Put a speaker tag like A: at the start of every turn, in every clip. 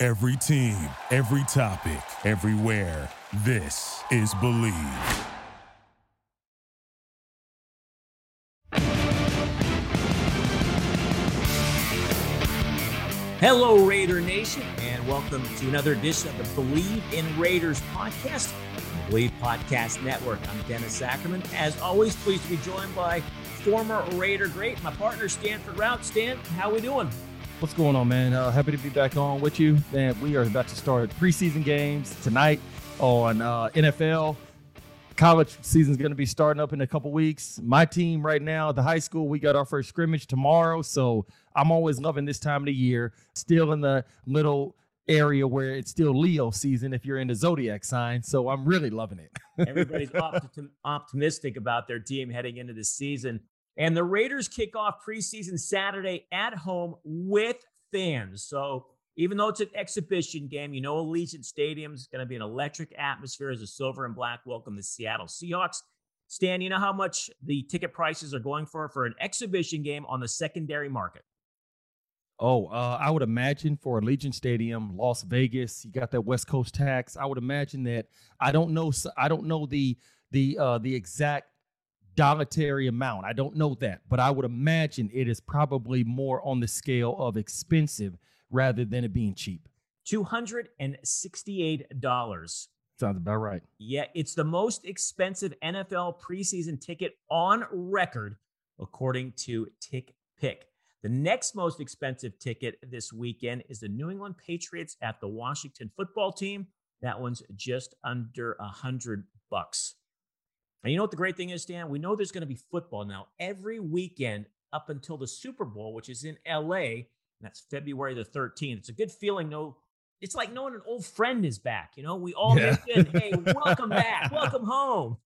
A: Every team, every topic, everywhere. This is Bleav.
B: Hello, Raider Nation, and welcome to another edition of the Bleav in Raiders podcast, Bleav Podcast Network. I'm Dennis Ackerman. As always, pleased to be joined by former Raider great, my partner Stanford Routt. Stan, how we doing?
C: What's going on, man? Uh, happy to be back on with you. Man, we are about to start preseason games tonight on uh, NFL college season is going to be starting up in a couple weeks. My team right now, at the high school, we got our first scrimmage tomorrow. So I'm always loving this time of the year. Still in the little area where it's still Leo season if you're in the zodiac sign. So I'm really loving it.
B: Everybody's optim- optimistic about their team heading into the season. And the Raiders kick off preseason Saturday at home with fans. So even though it's an exhibition game, you know Allegiant Stadium is going to be an electric atmosphere as the silver and black welcome the Seattle Seahawks. Stan, you know how much the ticket prices are going for for an exhibition game on the secondary market?
C: Oh, uh, I would imagine for Allegiant Stadium, Las Vegas, you got that West Coast tax. I would imagine that I don't know. I don't know the the uh, the exact dollar amount. I don't know that, but I would imagine it is probably more on the scale of expensive rather than it being cheap.
B: $268.
C: Sounds about right.
B: Yeah, it's the most expensive NFL preseason ticket on record, according to Tick Pick. The next most expensive ticket this weekend is the New England Patriots at the Washington football team. That one's just under a hundred bucks. And you know what the great thing is, Dan? We know there's going to be football now every weekend up until the Super Bowl, which is in LA that's February the 13th. It's a good feeling. No, it's like knowing an old friend is back. You know, we all yeah. in. Hey, welcome back. welcome home.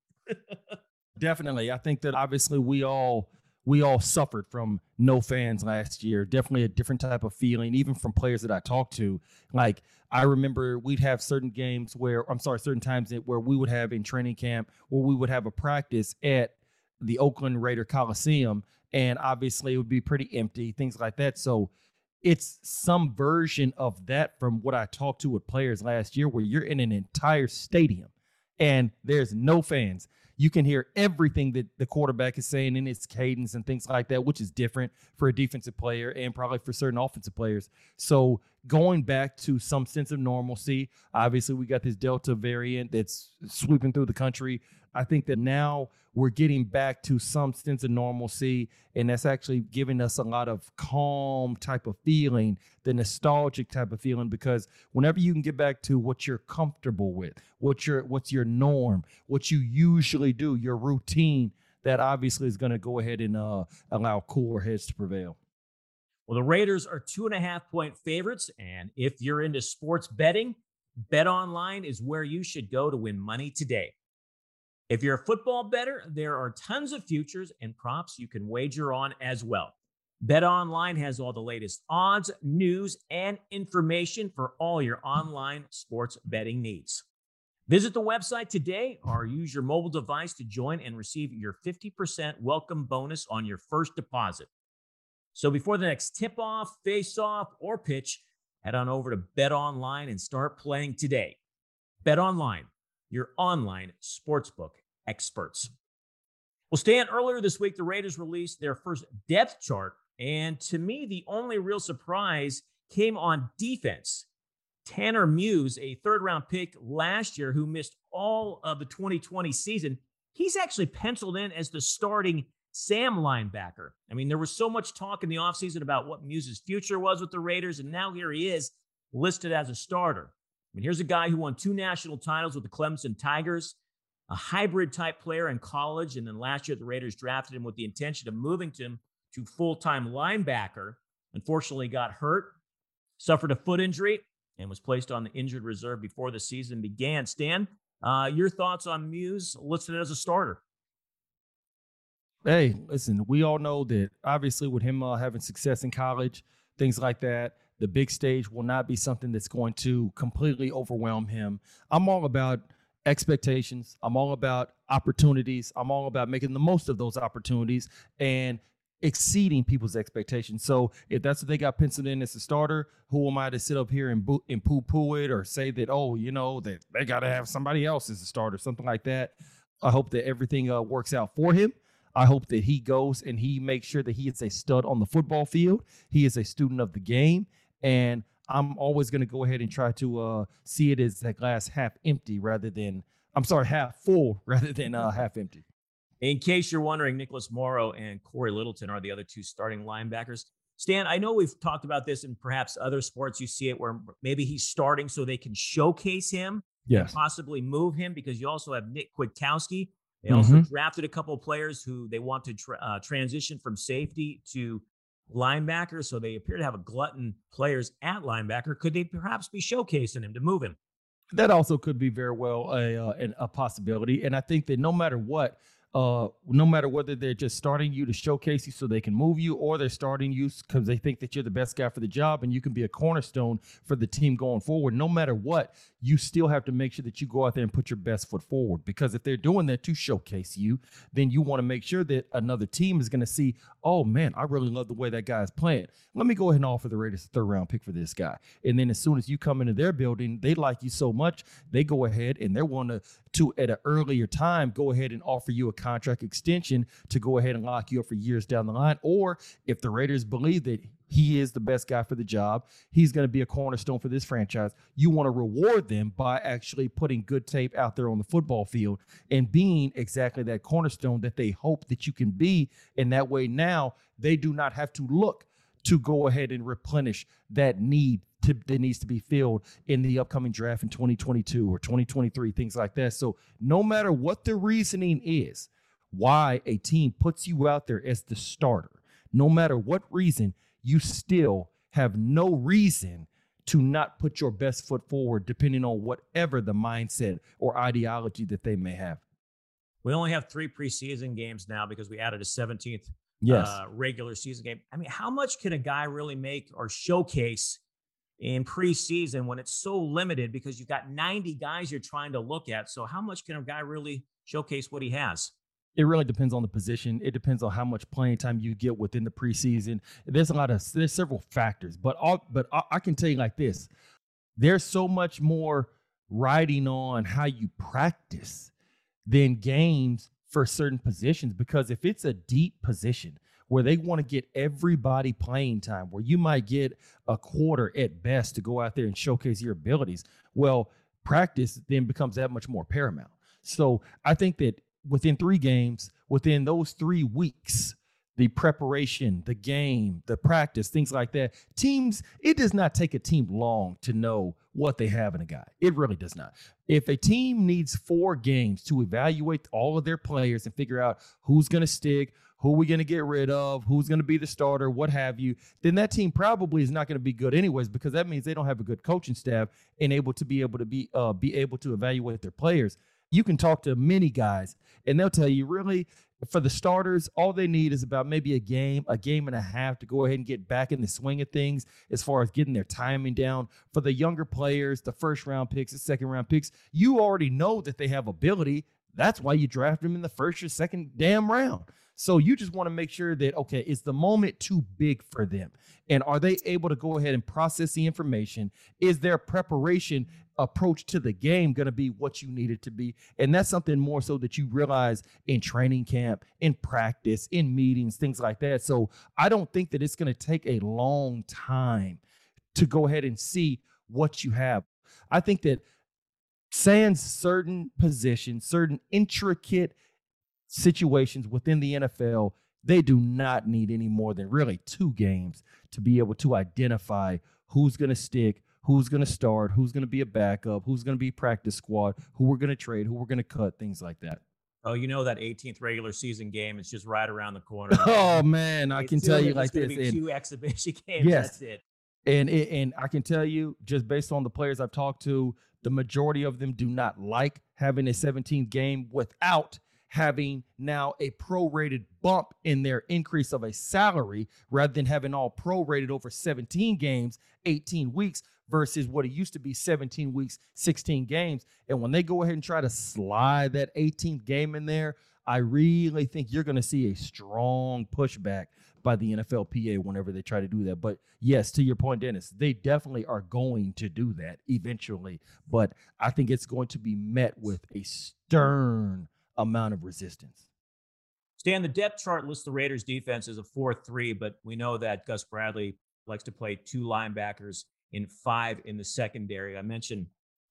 C: Definitely. I think that obviously we all we all suffered from no fans last year. Definitely a different type of feeling, even from players that I talked to. Like I remember we'd have certain games where I'm sorry, certain times where we would have in training camp where we would have a practice at the Oakland Raider Coliseum, and obviously it would be pretty empty, things like that. So it's some version of that from what I talked to with players last year, where you're in an entire stadium and there's no fans. You can hear everything that the quarterback is saying in its cadence and things like that, which is different for a defensive player and probably for certain offensive players. So going back to some sense of normalcy, obviously we got this Delta variant that's sweeping through the country. I think that now we're getting back to some sense of normalcy, and that's actually giving us a lot of calm type of feeling, the nostalgic type of feeling. Because whenever you can get back to what you're comfortable with, what your what's your norm, what you usually do, your routine, that obviously is going to go ahead and uh, allow cooler heads to prevail.
B: Well, the Raiders are two and a half point favorites, and if you're into sports betting, Bet Online is where you should go to win money today. If you're a football bettor, there are tons of futures and props you can wager on as well. Bet Online has all the latest odds, news, and information for all your online sports betting needs. Visit the website today or use your mobile device to join and receive your 50% welcome bonus on your first deposit. So before the next tip off, face off, or pitch, head on over to Bet Online and start playing today. Bet Online, your online sportsbook experts. Well, Stan, earlier this week, the Raiders released their first depth chart. And to me, the only real surprise came on defense. Tanner Muse, a third round pick last year who missed all of the 2020 season, he's actually penciled in as the starting Sam linebacker. I mean, there was so much talk in the offseason about what Muse's future was with the Raiders, and now here he is listed as a starter. I mean, here's a guy who won two national titles with the Clemson Tigers, a hybrid type player in college. And then last year, the Raiders drafted him with the intention of moving him to full time linebacker. Unfortunately, got hurt, suffered a foot injury, and was placed on the injured reserve before the season began. Stan, uh, your thoughts on Muse listed as a starter?
C: Hey, listen, we all know that obviously with him uh, having success in college, things like that, the big stage will not be something that's going to completely overwhelm him. I'm all about expectations. I'm all about opportunities. I'm all about making the most of those opportunities and exceeding people's expectations. So if that's what they got penciled in as a starter, who am I to sit up here and, and poo poo it or say that, oh, you know, that they got to have somebody else as a starter, something like that. I hope that everything uh, works out for him. I hope that he goes and he makes sure that he is a stud on the football field. He is a student of the game. And I'm always going to go ahead and try to uh, see it as that glass half empty rather than, I'm sorry, half full rather than uh, half empty.
B: In case you're wondering, Nicholas Morrow and Cory Littleton are the other two starting linebackers. Stan, I know we've talked about this in perhaps other sports. You see it where maybe he's starting so they can showcase him,
C: yes,
B: possibly move him because you also have Nick Kwiatkowski. They also mm-hmm. drafted a couple of players who they want to tra- uh, transition from safety to linebacker. So they appear to have a glutton players at linebacker. Could they perhaps be showcasing him to move him?
C: That also could be very well a, uh, a possibility. And I think that no matter what, uh, no matter whether they're just starting you to showcase you so they can move you, or they're starting you because they think that you're the best guy for the job and you can be a cornerstone for the team going forward. No matter what, you still have to make sure that you go out there and put your best foot forward. Because if they're doing that to showcase you, then you want to make sure that another team is going to see, oh man, I really love the way that guy is playing. Let me go ahead and offer the Raiders a third round pick for this guy. And then as soon as you come into their building, they like you so much, they go ahead and they're want to, to at an earlier time, go ahead and offer you a contract extension to go ahead and lock you up for years down the line. Or if the Raiders believe that he is the best guy for the job. He's going to be a cornerstone for this franchise. You want to reward them by actually putting good tape out there on the football field and being exactly that cornerstone that they hope that you can be. And that way now they do not have to look to go ahead and replenish that need to, that needs to be filled in the upcoming draft in 2022 or 2023, things like that. So no matter what the reasoning is, why a team puts you out there as the starter, no matter what reason, you still have no reason to not put your best foot forward, depending on whatever the mindset or ideology that they may have.
B: We only have three preseason games now because we added a 17th
C: yes.
B: uh, regular season game. I mean, how much can a guy really make or showcase in preseason when it's so limited because you've got 90 guys you're trying to look at? So, how much can a guy really showcase what he has?
C: it really depends on the position. It depends on how much playing time you get within the preseason. There's a lot of there's several factors, but all but I, I can tell you like this: there's so much more riding on how you practice than games for certain positions. Because if it's a deep position where they want to get everybody playing time, where you might get a quarter at best to go out there and showcase your abilities, well, practice then becomes that much more paramount. So I think that within three games, within those three weeks, the preparation, the game, the practice, things like that. Teams, it does not take a team long to know what they have in a guy. It really does not. If a team needs four games to evaluate all of their players and figure out who's going to stick, who are we going to get rid of, who's going to be the starter, what have you, then that team probably is not going to be good anyways because that means they don't have a good coaching staff and able to be able to be uh, be able to evaluate their players you can talk to many guys and they'll tell you really for the starters, all they need is about maybe a game, a game and a half to go ahead and get back in the swing of things as far as getting their timing down. For the younger players, the first round picks, the second round picks, you already know that they have ability. That's why you draft them in the first or second damn round. So you just want to make sure that, okay, is the moment too big for them? And are they able to go ahead and process the information? Is their preparation approach to the game going to be what you need it to be? And that's something more so that you realize in training camp, in practice, in meetings, things like that. So I don't think that it's going to take a long time to go ahead and see what you have. I think that sans certain positions, certain intricate situations within the NFL, they do not need any more than really two games to be able to identify who's going to stick, who's going to start, who's going to be a backup, who's going to be practice squad, who we're going to trade, who we're going to cut, things like that.
B: Oh, you know that 18th regular season game is just right around the corner.
C: oh man, I can tell you like this.
B: Be two exhibition games. Yes. That's it.
C: And it, and I can tell you, just based on the players I've talked to, the majority of them do not like having a 17th game without having now a prorated bump in their increase of a salary rather than having all prorated over 17 games, 18 weeks versus what it used to be 17 weeks, 16 games. And when they go ahead and try to slide that 18th game in there, I really think you're going to see a strong pushback by the NFLPA whenever they try to do that. But yes, to your point, Dennis, they definitely are going to do that eventually. But I think it's going to be met with a stern amount of resistance.
B: Stan, the depth chart lists the Raiders defense as a 4 3, but we know that Gus Bradley likes to play two linebackers in five in the secondary. I mentioned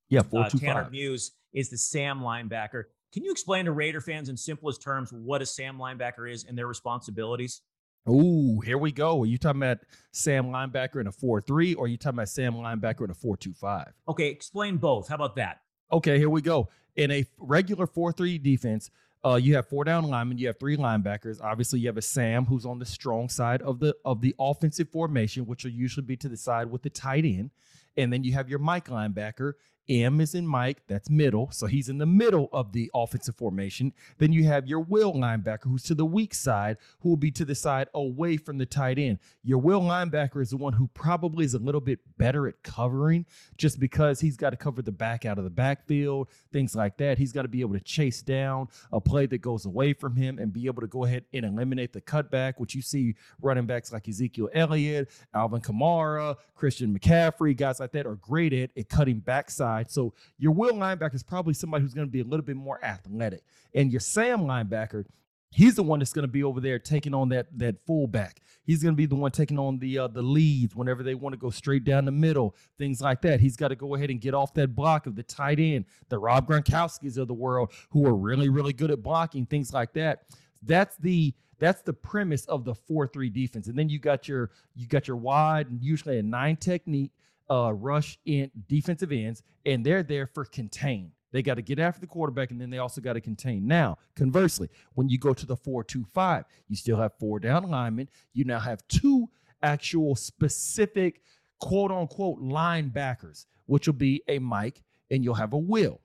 C: yeah, four, uh, two,
B: Tanner
C: five.
B: Muse is the Sam linebacker. Can you explain to Raider fans in simplest terms what a Sam linebacker is and their responsibilities?
C: Oh, here we go. Are you talking about Sam linebacker in a 4 3 or are you talking about Sam linebacker in a 4 2 5?
B: Okay, explain both. How about that?
C: Okay, here we go. In a regular 4 3 defense, uh, you have four down linemen, you have three linebackers. Obviously, you have a Sam who's on the strong side of the of the offensive formation, which will usually be to the side with the tight end. And then you have your Mike linebacker, M is in Mike, that's middle. So he's in the middle of the offensive formation. Then you have your will linebacker, who's to the weak side, who will be to the side away from the tight end. Your will linebacker is the one who probably is a little bit better at covering just because he's got to cover the back out of the backfield, things like that. He's got to be able to chase down a play that goes away from him and be able to go ahead and eliminate the cutback, which you see running backs like Ezekiel Elliott, Alvin Kamara, Christian McCaffrey, guys like that are great at, at cutting backside So your will linebacker is probably somebody who's going to be a little bit more athletic. And your Sam linebacker, he's the one that's going to be over there taking on that that fullback. He's going to be the one taking on the uh, the leads whenever they want to go straight down the middle, things like that. He's got to go ahead and get off that block of the tight end, the Rob Gronkowski's of the world, who are really really good at blocking, things like that. That's the that's the premise of the 4-3 defense. And then you got your you got your wide and usually a nine technique uh, rush in defensive ends, and they're there for contain. They got to get after the quarterback, and then they also got to contain. Now, conversely, when you go to the 4 2 5, you still have four down linemen. You now have two actual specific quote unquote linebackers, which will be a Mike and you'll have a Will.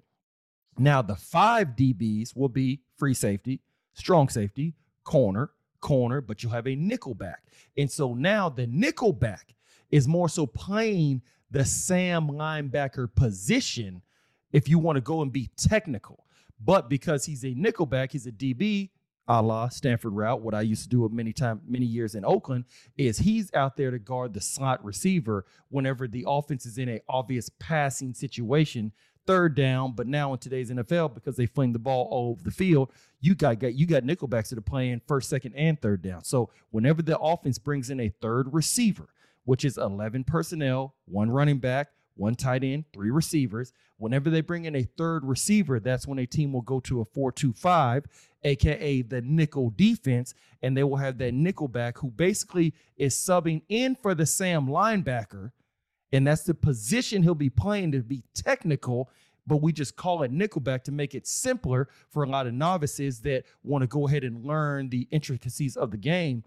C: Now, the five DBs will be free safety, strong safety, corner, corner, but you'll have a nickel back. And so now the nickel back is more so playing the Sam linebacker position if you want to go and be technical. But because he's a nickelback, he's a DB, a la Stanford Routt, what I used to do many times, many years in Oakland, is he's out there to guard the slot receiver whenever the offense is in a obvious passing situation, third down. But now in today's NFL, because they fling the ball all over the field, you got, got you got nickelbacks that are playing first, second, and third down. So whenever the offense brings in a third receiver, which is 11 personnel, one running back, one tight end, three receivers. Whenever they bring in a third receiver, that's when a team will go to a 4 2 5, aka the nickel defense, and they will have that nickel back who basically is subbing in for the Sam linebacker. And that's the position he'll be playing to be technical, but we just call it nickelback to make it simpler for a lot of novices that want to go ahead and learn the intricacies of the game.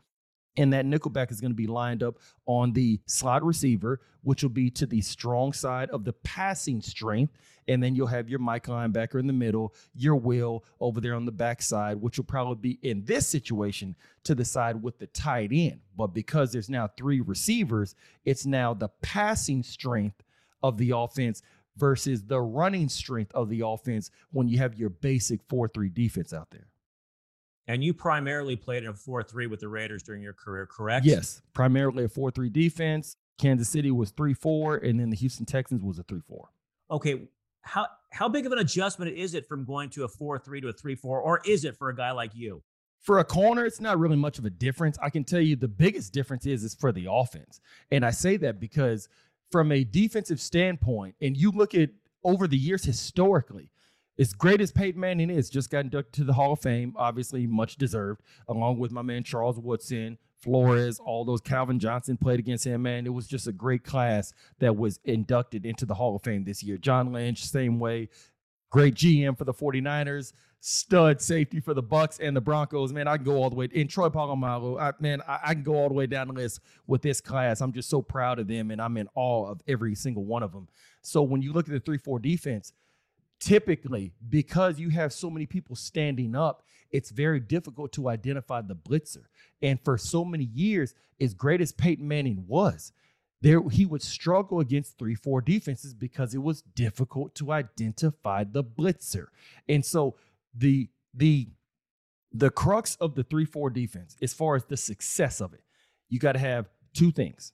C: And that nickelback is going to be lined up on the slot receiver, which will be to the strong side of the passing strength. And then you'll have your Mike linebacker in the middle, your Will over there on the backside, which will probably be in this situation to the side with the tight end. But because there's now three receivers, it's now the passing strength of the offense versus the running strength of the offense when you have your basic 4 3 defense out there.
B: And you primarily played in a 4 3 with the Raiders during your career, correct?
C: Yes, primarily a 4 3 defense. Kansas City was 3 4, and then the Houston Texans was a 3 4.
B: Okay. How, how big of an adjustment is it from going to a 4 3 to a 3 4, or is it for a guy like you?
C: For a corner, it's not really much of a difference. I can tell you the biggest difference is is for the offense. And I say that because from a defensive standpoint, and you look at over the years historically, as great as Peyton Manning is, just got inducted to the Hall of Fame, obviously much deserved, along with my man Charles Woodson, Flores, all those Calvin Johnson played against him, man. It was just a great class that was inducted into the Hall of Fame this year. John Lynch, same way. great GM for the 49ers, stud safety for the Bucks and the Broncos. Man, I can go all the way. And Troy Polamalu, I, man, I, I, can go all the way down the list with this class. I'm just so proud of them, and I'm in awe of every single one of them. So when you look at the 3 4 defense, typically, because you have so many people standing up, it's very difficult to identify the blitzer. And for so many years, as great as Peyton Manning was, there he would struggle against 3-4 defenses because it was difficult to identify the blitzer. And so the the the crux of the 3-4 defense as far as the success of it, you got to have two things.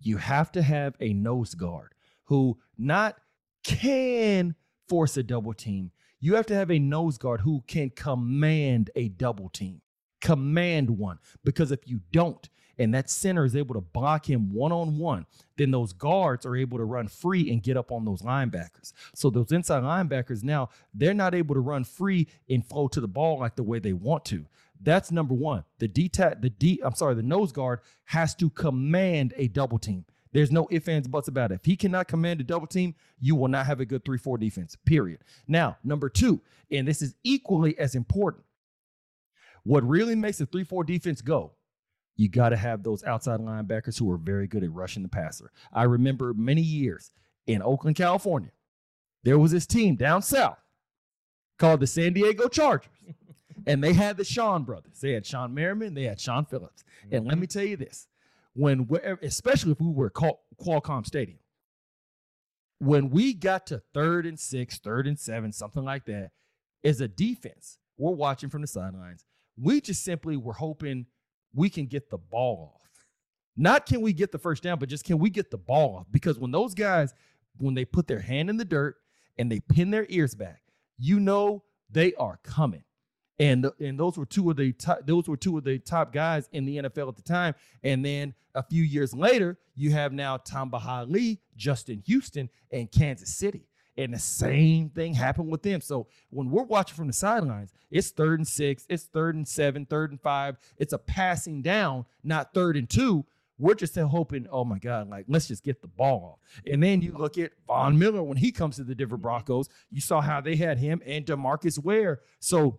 C: You have to have a nose guard who not can force a double team. You have to have a nose guard who can command a double team, command one. Because if you don't, and that center is able to block him one on one, then those guards are able to run free and get up on those linebackers. So those inside linebackers now, they're not able to run free and flow to the ball like the way they want to. That's number one. The D the D, I'm sorry, the nose guard has to command a double team. There's no ifs, ands, buts about it. If he cannot command a double team, you will not have a good 3 4 defense, period. Now, number two, and this is equally as important. What really makes a 3 4 defense go, you got to have those outside linebackers who are very good at rushing the passer. I remember many years in Oakland, California, there was this team down south called the San Diego Chargers. and they had the Shawn brothers. They had Shawne Merriman, they had Shaun Phillips. And let mm-hmm. me tell you this when especially if we were Qualcomm Stadium, when we got to third and six, third and seven, something like that, as a defense, we're watching from the sidelines. We just simply were hoping we can get the ball off. Not can we get the first down, but just can we get the ball off? Because when those guys, when they put their hand in the dirt and they pin their ears back, you know they are coming and and those were two of the top, those were two of the top guys in the NFL at the time. And then a few years later, you have now Tamba Hali, Justin Houston, and Kansas City. And the same thing happened with them. So when we're watching from the sidelines, it's third and six, it's third and seven, third and five. It's a passing down, not third and two. We're just hoping, oh my God, like let's just get the ball off. And then you look at Von Miller when he comes to the Denver mm-hmm. Broncos. You saw how they had him and DeMarcus Ware. So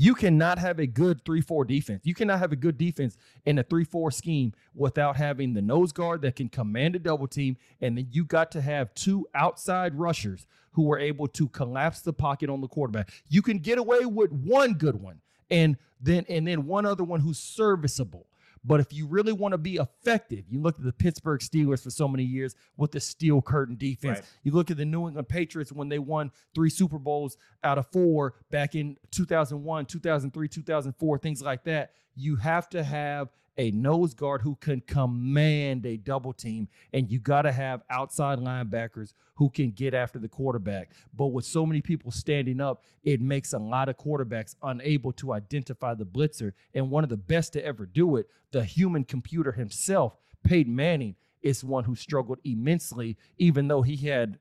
C: you cannot have a good 3 4 defense. You cannot have a good defense in a 3 4 scheme without having the nose guard that can command a double team. And then you got to have two outside rushers who are able to collapse the pocket on the quarterback. You can get away with one good one and then and then one other one who's serviceable. But if you really want to be effective, you look at the Pittsburgh Steelers for so many years with the steel curtain defense. Right. You look at the New England Patriots when they won three Super Bowls out of four back in 2001, 2003, 2004, things like that. You have to have a nose guard who can command a double team, and you got to have outside linebackers who can get after the quarterback. But with so many people standing up, it makes a lot of quarterbacks unable to identify the blitzer. And one of the best to ever do it, the human computer himself, Peyton Manning, is one who struggled immensely, even though he had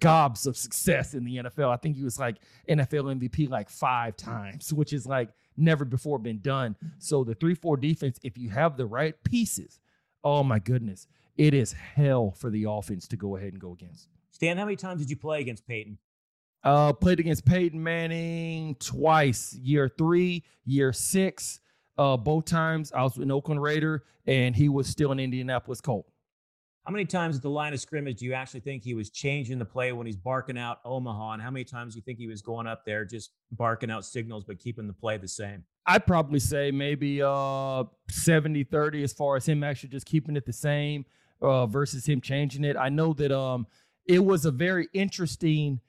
C: gobs of success in the NFL. I think he was like NFL MVP like five times, which is like never before been done. So the 3-4 defense, if you have the right pieces, oh my goodness, it is hell for the offense to go ahead and go against.
B: Stan, how many times did you play against Peyton?
C: Uh, played against Peyton Manning twice. Year three, year six. Uh, both times I was an Oakland Raider, and he was still an Indianapolis Colt.
B: How many times at the line of scrimmage do you actually think he was changing the play when he's barking out Omaha? And how many times do you think he was going up there just barking out signals but keeping the play the same?
C: I'd probably say maybe uh 70 30 as far as him actually just keeping it the same uh, versus him changing it. I know that um it was a very interesting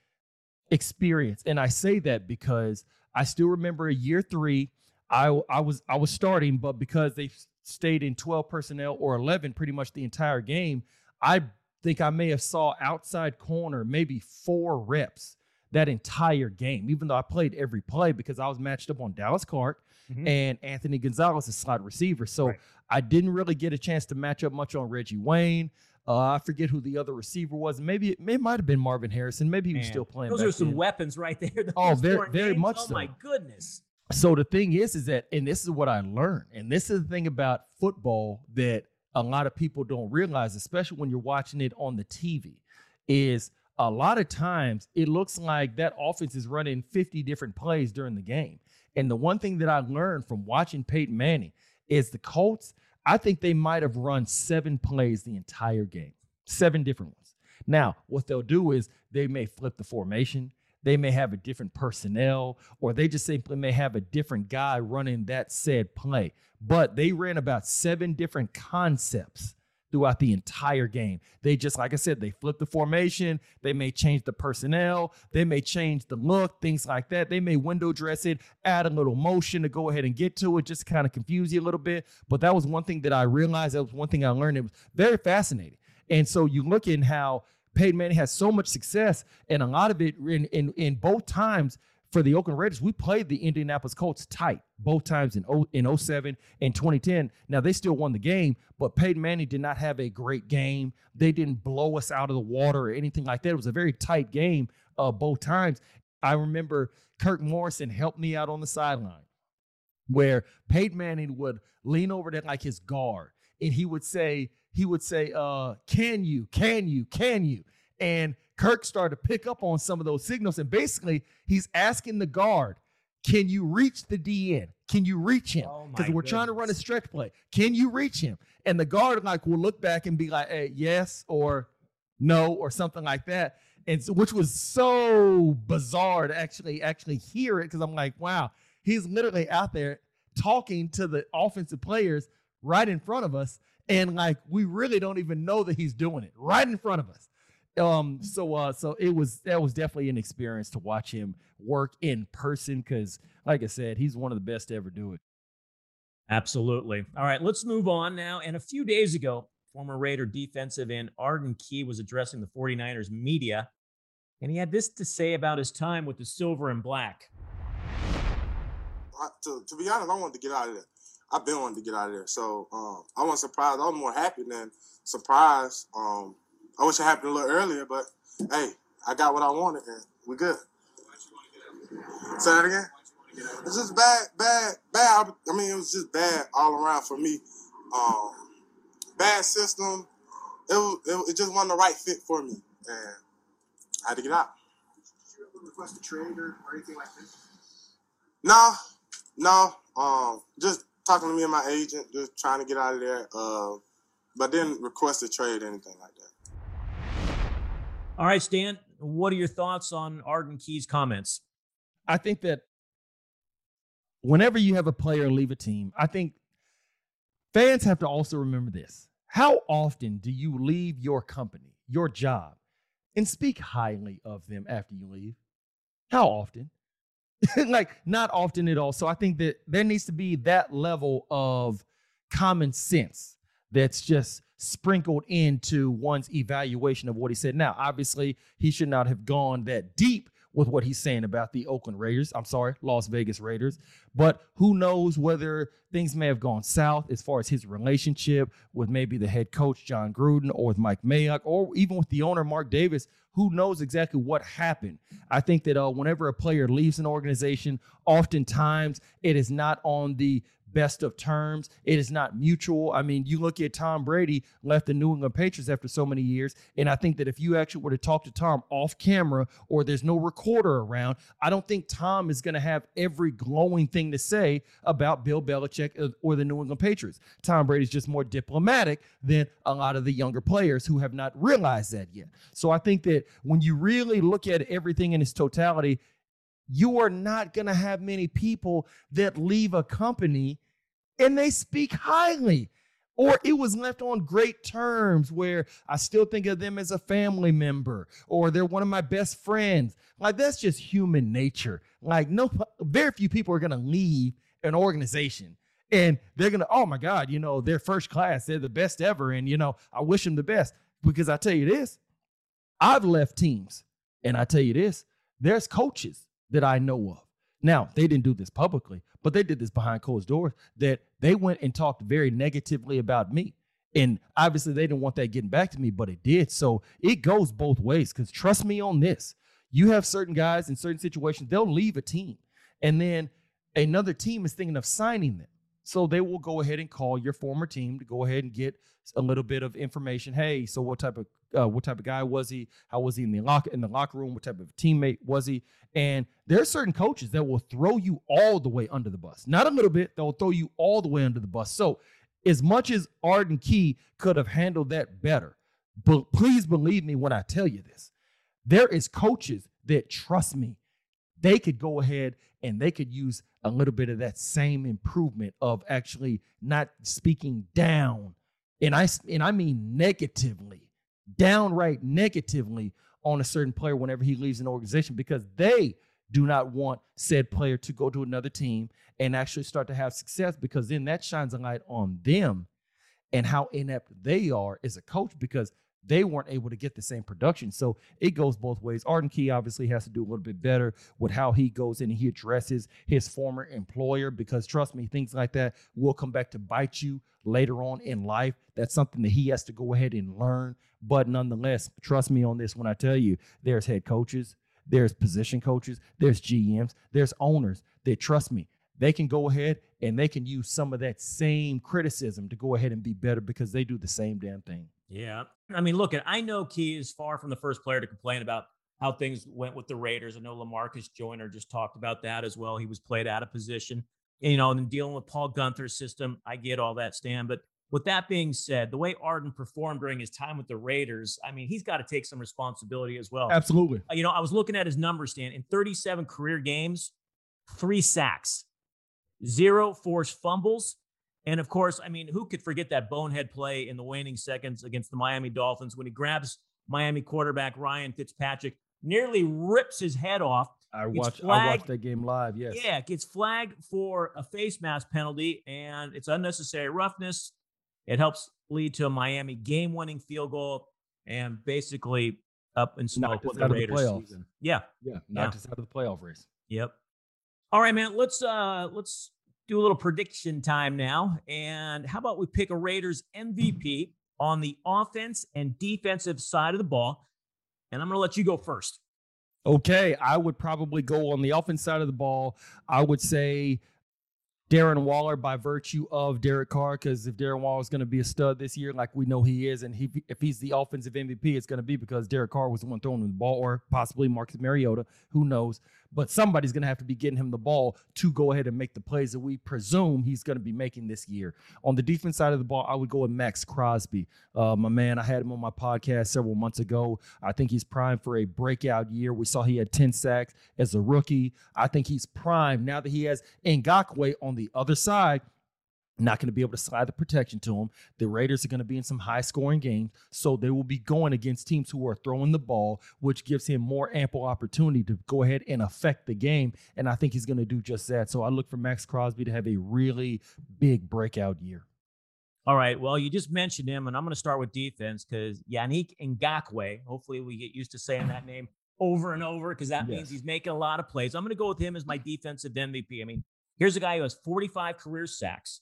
C: experience. And I say that because I still remember year three, I I was I was starting, but because they stayed in 12 personnel or 11 pretty much the entire game. I think I may have saw outside corner maybe four reps that entire game, even though I played every play because I was matched up on Dallas Clark mm-hmm. and Anthony Gonzalez, a slot receiver. So right. I didn't really get a chance to match up much on Reggie Wayne. Uh, I forget who the other receiver was. Maybe it, it might have been Marvin Harrison. Maybe he was still playing.
B: Those are some then. weapons right there.
C: oh, very, very much oh, so.
B: Oh my goodness.
C: So the thing is, is that, and this is what I learned, and this is the thing about football that a lot of people don't realize, especially when you're watching it on the TV, is a lot of times it looks like that offense is running 50 different plays during the game. And the one thing that I learned from watching Peyton Manning is the Colts, I think they might have run seven plays the entire game, seven different ones. Now, what they'll do is they may flip the formation, they may have a different personnel, or they just simply may have a different guy running that said play. But they ran about seven different concepts throughout the entire game. They just, like I said, they flip the formation. They may change the personnel. They may change the look, things like that. They may window dress it, add a little motion to go ahead and get to it, just kind of confuse you a little bit. But that was one thing that I realized. That was one thing I learned. It was very fascinating. And so you look in how Peyton Manning has so much success, and a lot of it in in, in both times for the Oakland Raiders, we played the Indianapolis Colts tight both times in, in 07 and 2010. Now, they still won the game, but Peyton Manning did not have a great game. They didn't blow us out of the water or anything like that. It was a very tight game uh, both times. I remember Kirk Morrison helped me out on the sideline where Peyton Manning would lean over to like his guard and he would say, he would say, uh, can you, can you, can you? And Kirk started to pick up on some of those signals. And basically, he's asking the guard, can you reach the DN? Can you reach him? Because oh we're goodness. trying to run a stretch play. Can you reach him? And the guard like will look back and be like, hey, yes or no or something like that. And so, which was so bizarre to actually actually hear it because I'm like, wow, he's literally out there talking to the offensive players right in front of us, and like we really don't even know that he's doing it right in front of us. Um, so uh, so it was that was definitely an experience to watch him work in person because, like I said, he's one of the best to ever do it.
B: Absolutely. All right, let's move on now. And a few days ago, former Raider defensive end Arden Key was addressing the 49ers media, and he had this to say about his time with the silver and black.
D: I, to, to be honest, I wanted to get out of there. I've been wanting to get out of there. So um, I wasn't surprised. I was more happy than surprised. Um, I wish it happened a little earlier, but hey, I got what I wanted and we're good. Say that again. It's just bad, bad, bad. I mean, it was just bad all around for me. Um, bad system. It, was, it, it just wasn't the right fit for me, and I had to get out.
E: Did you ever request a trade or, or anything like this?
D: No, no. Um, just talking to me and my agent, just trying to get out of there. Uh, but didn't request a trade or anything like that.
B: All right, Stan, what are your thoughts on Arden Key's comments?
C: I think that whenever you have a player leave a team, I think fans have to also remember this. How often do you leave your company, your job, and speak highly of them after you leave? How often? like, not often at all. So I think that there needs to be that level of common sense that's just sprinkled into one's evaluation of what he said. Now, obviously, he should not have gone that deep with what he's saying about the Oakland Raiders. I'm sorry, Las Vegas Raiders. But who knows whether things may have gone south as far as his relationship with maybe the head coach, Jon Gruden, or with Mike Mayock, or even with the owner, Mark Davis. Who knows exactly what happened? I think that uh, whenever a player leaves an organization, oftentimes it is not on the best of terms. It is not mutual. I mean, you look at Tom Brady left the New England Patriots after so many years, and I think that if you actually were to talk to Tom off camera or there's no recorder around, I don't think Tom is going to have every glowing thing to say about Bill Belichick or the New England Patriots. Tom Brady's just more diplomatic than a lot of the younger players who have not realized that yet. So I think that when you really look at everything in its totality, you are not going to have many people that leave a company and they speak highly or it was left on great terms where I still think of them as a family member or they're one of my best friends. Like that's just human nature. Like no very few people are going to leave an organization and they're going to oh my god, you know, they're first class, they're the best ever and you know, I wish them the best because I tell you this, I've left teams and I tell you this, there's coaches that I know of. Now, they didn't do this publicly, but they did this behind closed doors that they went and talked very negatively about me. And obviously, they didn't want that getting back to me, but it did. So it goes both ways. Because trust me on this you have certain guys in certain situations, they'll leave a team. And then another team is thinking of signing them. So they will go ahead and call your former team to go ahead and get a little bit of information. Hey, so what type of uh, what type of guy was he? How was he in the lock in the locker room? What type of teammate was he? And there are certain coaches that will throw you all the way under the bus. Not a little bit, they'll throw you all the way under the bus. So as much as Arden Key could have handled that better, but please believe me when I tell you this. There is coaches that trust me. They could go ahead and they could use a little bit of that same improvement of actually not speaking down. And I and I mean negatively, downright negatively on a certain player whenever he leaves an organization because they do not want said player to go to another team and actually start to have success because then that shines a light on them and how inept they are as a coach because they weren't able to get the same production. So it goes both ways. Arden Key obviously has to do a little bit better with how he goes in and he addresses his former employer because trust me, things like that will come back to bite you later on in life. That's something that he has to go ahead and learn. But nonetheless, trust me on this when I tell you there's head coaches, there's position coaches, there's GMs, there's owners that trust me. They can go ahead and they can use some of that same criticism to go ahead and be better because they do the same damn thing.
B: Yeah. I mean, look, at I know Key is far from the first player to complain about how things went with the Raiders. I know Lamarcus Joyner just talked about that as well. He was played out of position, you know, and dealing with Paul Guenther's system. I get all that, Stan. But with that being said, the way Arden performed during his time with the Raiders, I mean, he's got to take some responsibility as well.
C: Absolutely.
B: Uh, you know, I was looking at his numbers, Stan. In 37 career games, three sacks, zero forced fumbles, and of course, I mean, who could forget that bonehead play in the waning seconds against the Miami Dolphins when he grabs Miami quarterback Ryan Fitzpatrick, nearly rips his head off.
C: I watched, I watched that game live. Yes.
B: Yeah, gets flagged for a face mask penalty, and it's unnecessary roughness. It helps lead to a Miami game-winning field goal, and basically up and smoke with the Raiders the season. Yeah,
C: yeah, knocked yeah. us out of the playoff race.
B: Yep. All right, man. Let's uh let's do a little prediction time now. And how about we pick a Raiders MVP on the offense and defensive side of the ball? And I'm going to let you go first.
C: Okay, I would probably go on the offense side of the ball. I would say Darren Waller by virtue of Derek Carr, because if Darren Waller is going to be a stud this year, like we know he is, and he, if he's the offensive MVP, it's going to be because Derek Carr was the one throwing the ball, or possibly Marcus Mariota, who knows but somebody's going to have to be getting him the ball to go ahead and make the plays that we presume he's going to be making this year. On the defense side of the ball, I would go with Maxx Crosby. Uh, my man, I had him on my podcast several months ago. I think he's primed for a breakout year. We saw he had 10 sacks as a rookie. I think he's primed now that he has Ngakoue on the other side not going to be able to slide the protection to them. The Raiders are going to be in some high scoring games, so they will be going against teams who are throwing the ball, which gives him more ample opportunity to go ahead and affect the game. And I think he's going to do just that. So I look for Maxx Crosby to have a really big breakout year.
B: All right. Well, you just mentioned him, and I'm going to start with defense because Yannick Ngakoue, hopefully we get used to saying that name over and over because that yes. means he's making a lot of plays. I'm going to go with him as my defensive MVP. I mean, here's a guy who has 45 career sacks.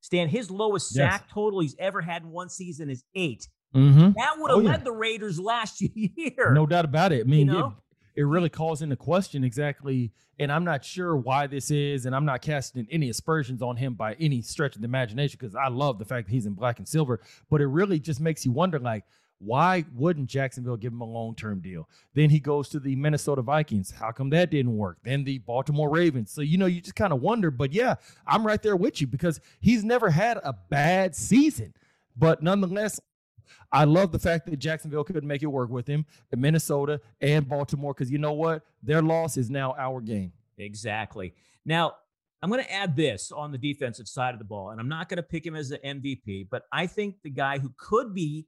B: Stan, his lowest yes. sack total he's ever had in one season is 8
C: mm-hmm.
B: That would have oh, led yeah. the Raiders last year.
C: No doubt about it. I mean, you know? it, it really calls into question exactly. And I'm not sure why this is, and I'm not casting any aspersions on him by any stretch of the imagination because I love the fact that he's in black and silver. But it really just makes you wonder, like, why wouldn't Jacksonville give him a long term deal? Then he goes to the Minnesota Vikings. How come that didn't work? Then the Baltimore Ravens. So, you know, you just kind of wonder. But yeah, I'm right there with you because he's never had a bad season. But nonetheless, I love the fact that Jacksonville couldn't make it work with him, Minnesota and Baltimore, because you know what? Their loss is now our game.
B: Exactly. Now, I'm going to add this on the defensive side of the ball, and I'm not going to pick him as the MVP, but I think the guy who could be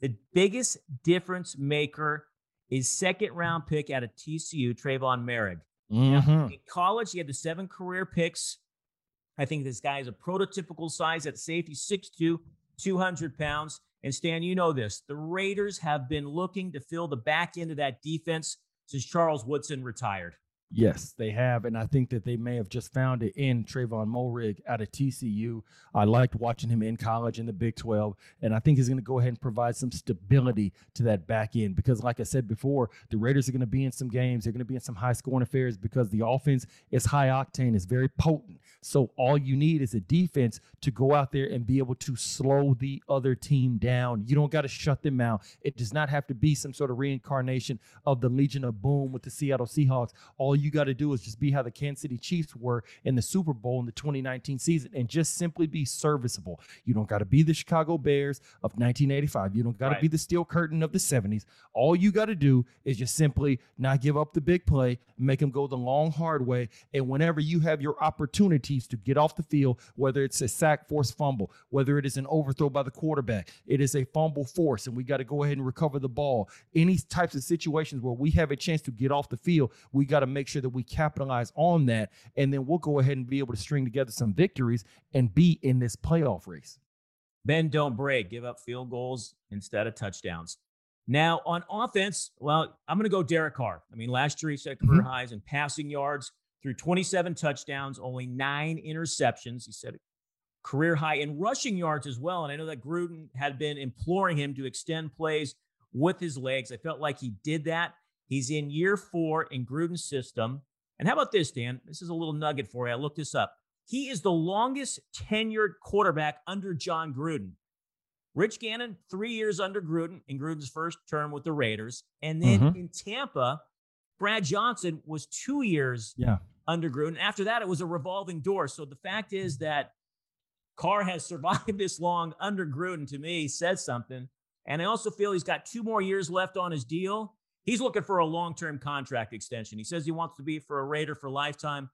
B: the biggest difference maker is second round pick out of TCU, Trevon Moehrig.
C: Mm-hmm.
B: in college, he had the seven career picks. I think this guy is a prototypical size at safety, 6'2, 200 pounds. And Stan, you know this. The Raiders have been looking to fill the back end of that defense since Charles Woodson retired.
C: Yes, they have, and I think that they may have just found it in Trevon Moehrig out of TCU. I liked watching him in college in the Big 12, and I think he's going to go ahead and provide some stability to that back end because, like I said before, the Raiders are going to be in some games. They're going to be in some high scoring affairs because the offense is high octane, is very potent. So all you need is a defense to go out there and be able to slow the other team down. You don't got to shut them out. It does not have to be some sort of reincarnation of the Legion of Boom with the Seattle Seahawks. All you got to do is just be how the Kansas City Chiefs were in the Super Bowl in the 2019 season and just simply be serviceable. You don't got to be the Chicago Bears of 1985. You don't got to
B: Right.
C: be the steel curtain of the 70s. All you got to do is just simply not give up the big play, make them go the long, hard way. And whenever you have your opportunities to get off the field, whether it's a sack, forced fumble, whether it is an overthrow by the quarterback, it is a fumble force, and we got to go ahead and recover the ball. Any types of situations where we have a chance to get off the field, we got to make sure that we capitalize on that. And then we'll go ahead and be able to string together some victories and be in this playoff race.
B: Bend, don't break. Give up field goals instead of touchdowns. Now, on offense, well, I'm going to go Derek Carr. I mean, last year he set career mm-hmm. highs in passing yards through 27 touchdowns, only nine interceptions. He set career high in rushing yards as well. And I know that Gruden had been imploring him to extend plays with his legs. I felt like he did that. He's in year four in Gruden's system. And how about this, Dan? This is a little nugget for you. I looked this up. He is the longest tenured quarterback under Jon Gruden. Rich Gannon, three years under Gruden in Gruden's first term with the Raiders. And then
C: Mhm.
B: in Tampa, Brad Johnson was two years
C: Yeah.
B: under Gruden. After that, it was a revolving door. So the fact is that Carr has survived this long under Gruden to me says something. And I also feel he's got two more years left on his deal. He's looking for a long term contract extension. He says he wants to be for a Raider for lifetime.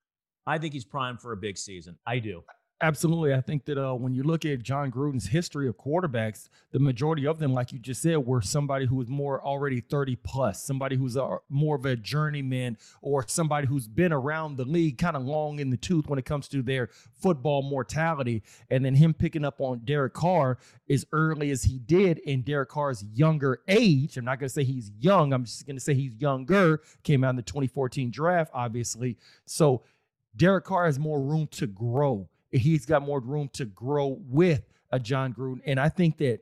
B: I think he's primed for a big season. I do.
C: Absolutely. I think that uh, when you look at Jon Gruden's history of quarterbacks, the majority of them, like you just said, were somebody who was more already 30 plus, somebody who's a, more of a journeyman or somebody who's been around the league kind of long in the tooth when it comes to their football mortality. And then him picking up on Derek Carr as early as he did in Derek Carr's younger age. I'm not going to say he's young, I'm just going to say he's younger. Came out in the 2014 draft, obviously. So Derek Carr has more room to grow he's got more room to grow with a Jon Gruden. And I think that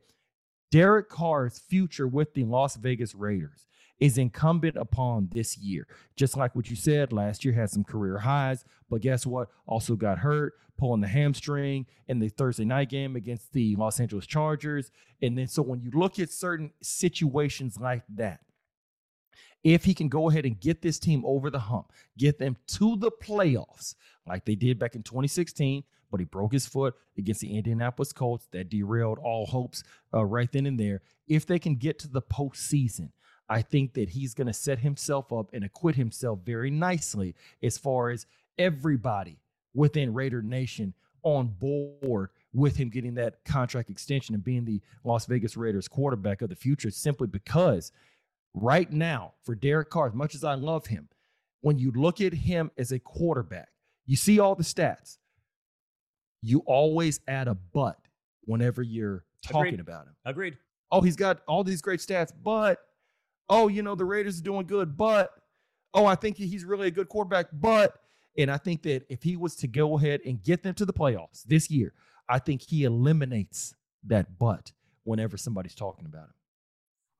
C: Derek Carr's future with the Las Vegas Raiders is incumbent upon this year. Just like what you said, last year had some career highs, but guess what? Also got hurt, pulling the hamstring in the Thursday night game against the Los Angeles Chargers. And then so when you look at certain situations like that, if he can go ahead and get this team over the hump, get them to the playoffs like they did back in 2016, but he broke his foot against the Indianapolis Colts. That derailed all hopes uh, right then and there. If they can get to the postseason, I think that he's going to set himself up and acquit himself very nicely as far as everybody within Raider Nation on board with him getting that contract extension and being the Las Vegas Raiders quarterback of the future simply because right now for Derek Carr, as much as I love him, when you look at him as a quarterback, you see all the stats. You always add a but whenever you're talking
B: Agreed.
C: about him.
B: Agreed.
C: Oh, he's got all these great stats, but oh, you know, the Raiders are doing good, but oh, I think he's really a good quarterback, but and I think that if he was to go ahead and get them to the playoffs this year, I think he eliminates that but whenever somebody's talking about him.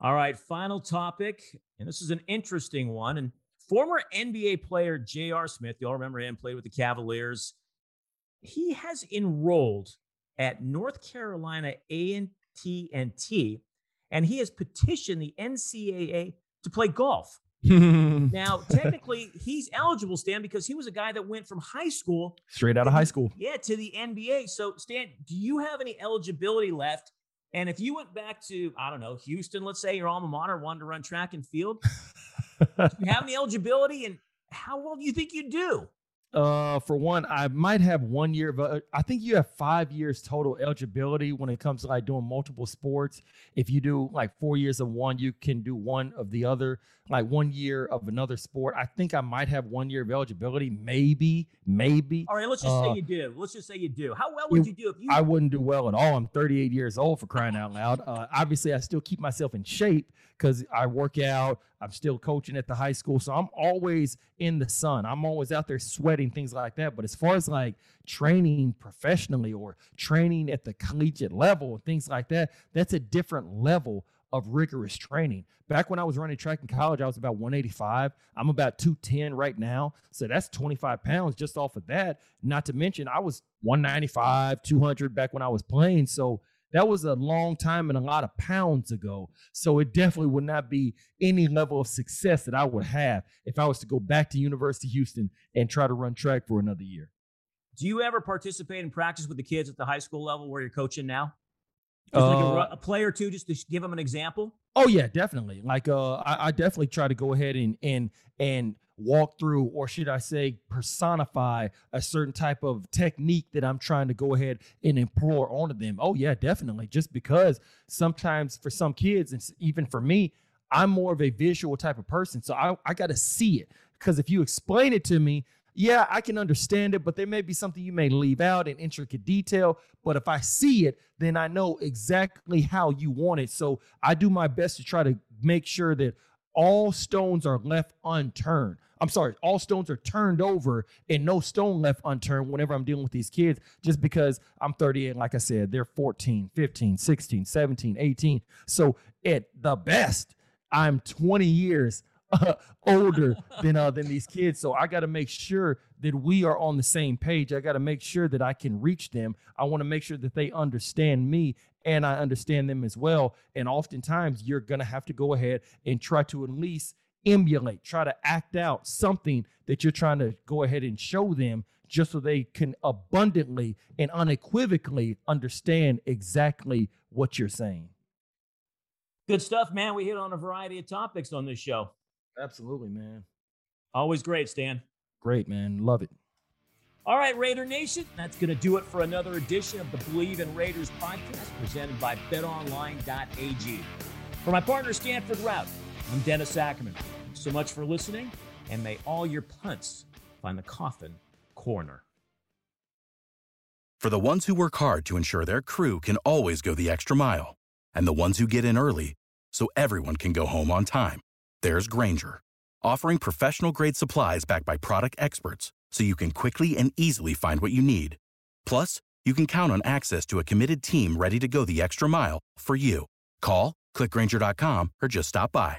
B: All right, final topic, and this is an interesting one. And former NBA player J.R. Smith, you all remember him, played with the Cavaliers. He has enrolled at North Carolina A&T and T, and he has petitioned the NCAA to play golf. Now, technically, he's eligible, Stan, because he was a guy that went from high school
C: Straight out of high school.
B: yeah, to the NBA. So, Stan, do you have any eligibility left? And if you went back to, I don't know, Houston, let's say your alma mater wanted to run track and field, do you have any eligibility? And how well do you think you do?
C: Uh, for one, I might have one year of. Uh, I think you have five years total eligibility when it comes to like doing multiple sports. If you do like four years of one, you can do one of the other. Like one year of another sport. I think I might have one year of eligibility. Maybe, maybe.
B: All right, let's just
C: Uh,
B: say you do. Let's just say you do. How well would
C: you-
B: you do if you?
C: I wouldn't do well at all. I'm 38 years old for crying out loud. Uh, obviously, I still keep myself in shape because I work out. I'm still coaching at the high school, so I'm always in the sun. I'm always out there sweating things like that. But as far as like training professionally or training at the collegiate level and things like that, that's a different level of rigorous training. Back when I was running track in college, I was about 185. I'm about 210 right now. So that's 25 pounds just off of that. Not to mention, I was 195, 200 back when I was playing. So that was a long time and a lot of pounds ago. So it definitely would not be any level of success that I would have if I was to go back to University of Houston and try to run track for another year.
B: Do you ever participate in practice with the kids at the high school level where you're coaching now?
C: Uh,
B: like a, a, play or two, just to give them an example.
C: Oh yeah, definitely. Like uh, I, I definitely try to go ahead and and and walk through, or should I say, personify a certain type of technique that I'm trying to go ahead and implore onto them. Oh, yeah, definitely. Just because sometimes for some kids, and even for me, I'm more of a visual type of person. So I, I got to see it. Because if you explain it to me, yeah, I can understand it, but there may be something you may leave out in intricate detail. But if I see it, then I know exactly how you want it. So I do my best to try to make sure that all stones are left unturned. I'm sorry, all stones are turned over and no stone left unturned whenever I'm dealing with these kids, just because I'm 38. Like I said, they're 14, 15, 16, 17, 18. So at the best, I'm 20 years uh, older than uh, than these kids. So I got to make sure that we are on the same page. I got to make sure that I can reach them. I want to make sure that they understand me and I understand them as well. And oftentimes, you're to have to go ahead and try to at least emulate, try to act out something that you're trying to go ahead and show them just so they can abundantly and unequivocally understand exactly what you're saying.
B: Good stuff, man. We hit on a variety of topics on this show.
C: Absolutely, man.
B: Always great, Stan.
C: Great, man. Love it.
B: All right, Raider Nation, that's going to do it for another edition of the Bleav in Raiders podcast presented by betonline.ag. For my partner, Stanford Routt, I'm Dennis Ackerman. So much for listening, and may all your punts find the coffin corner.
F: For the ones who work hard to ensure their crew can always go the extra mile, and the ones who get in early so everyone can go home on time, there's Grainger, offering professional grade supplies backed by product experts so you can quickly and easily find what you need. Plus, you can count on access to a committed team ready to go the extra mile for you. Call, clickgrainger.com, or just stop by.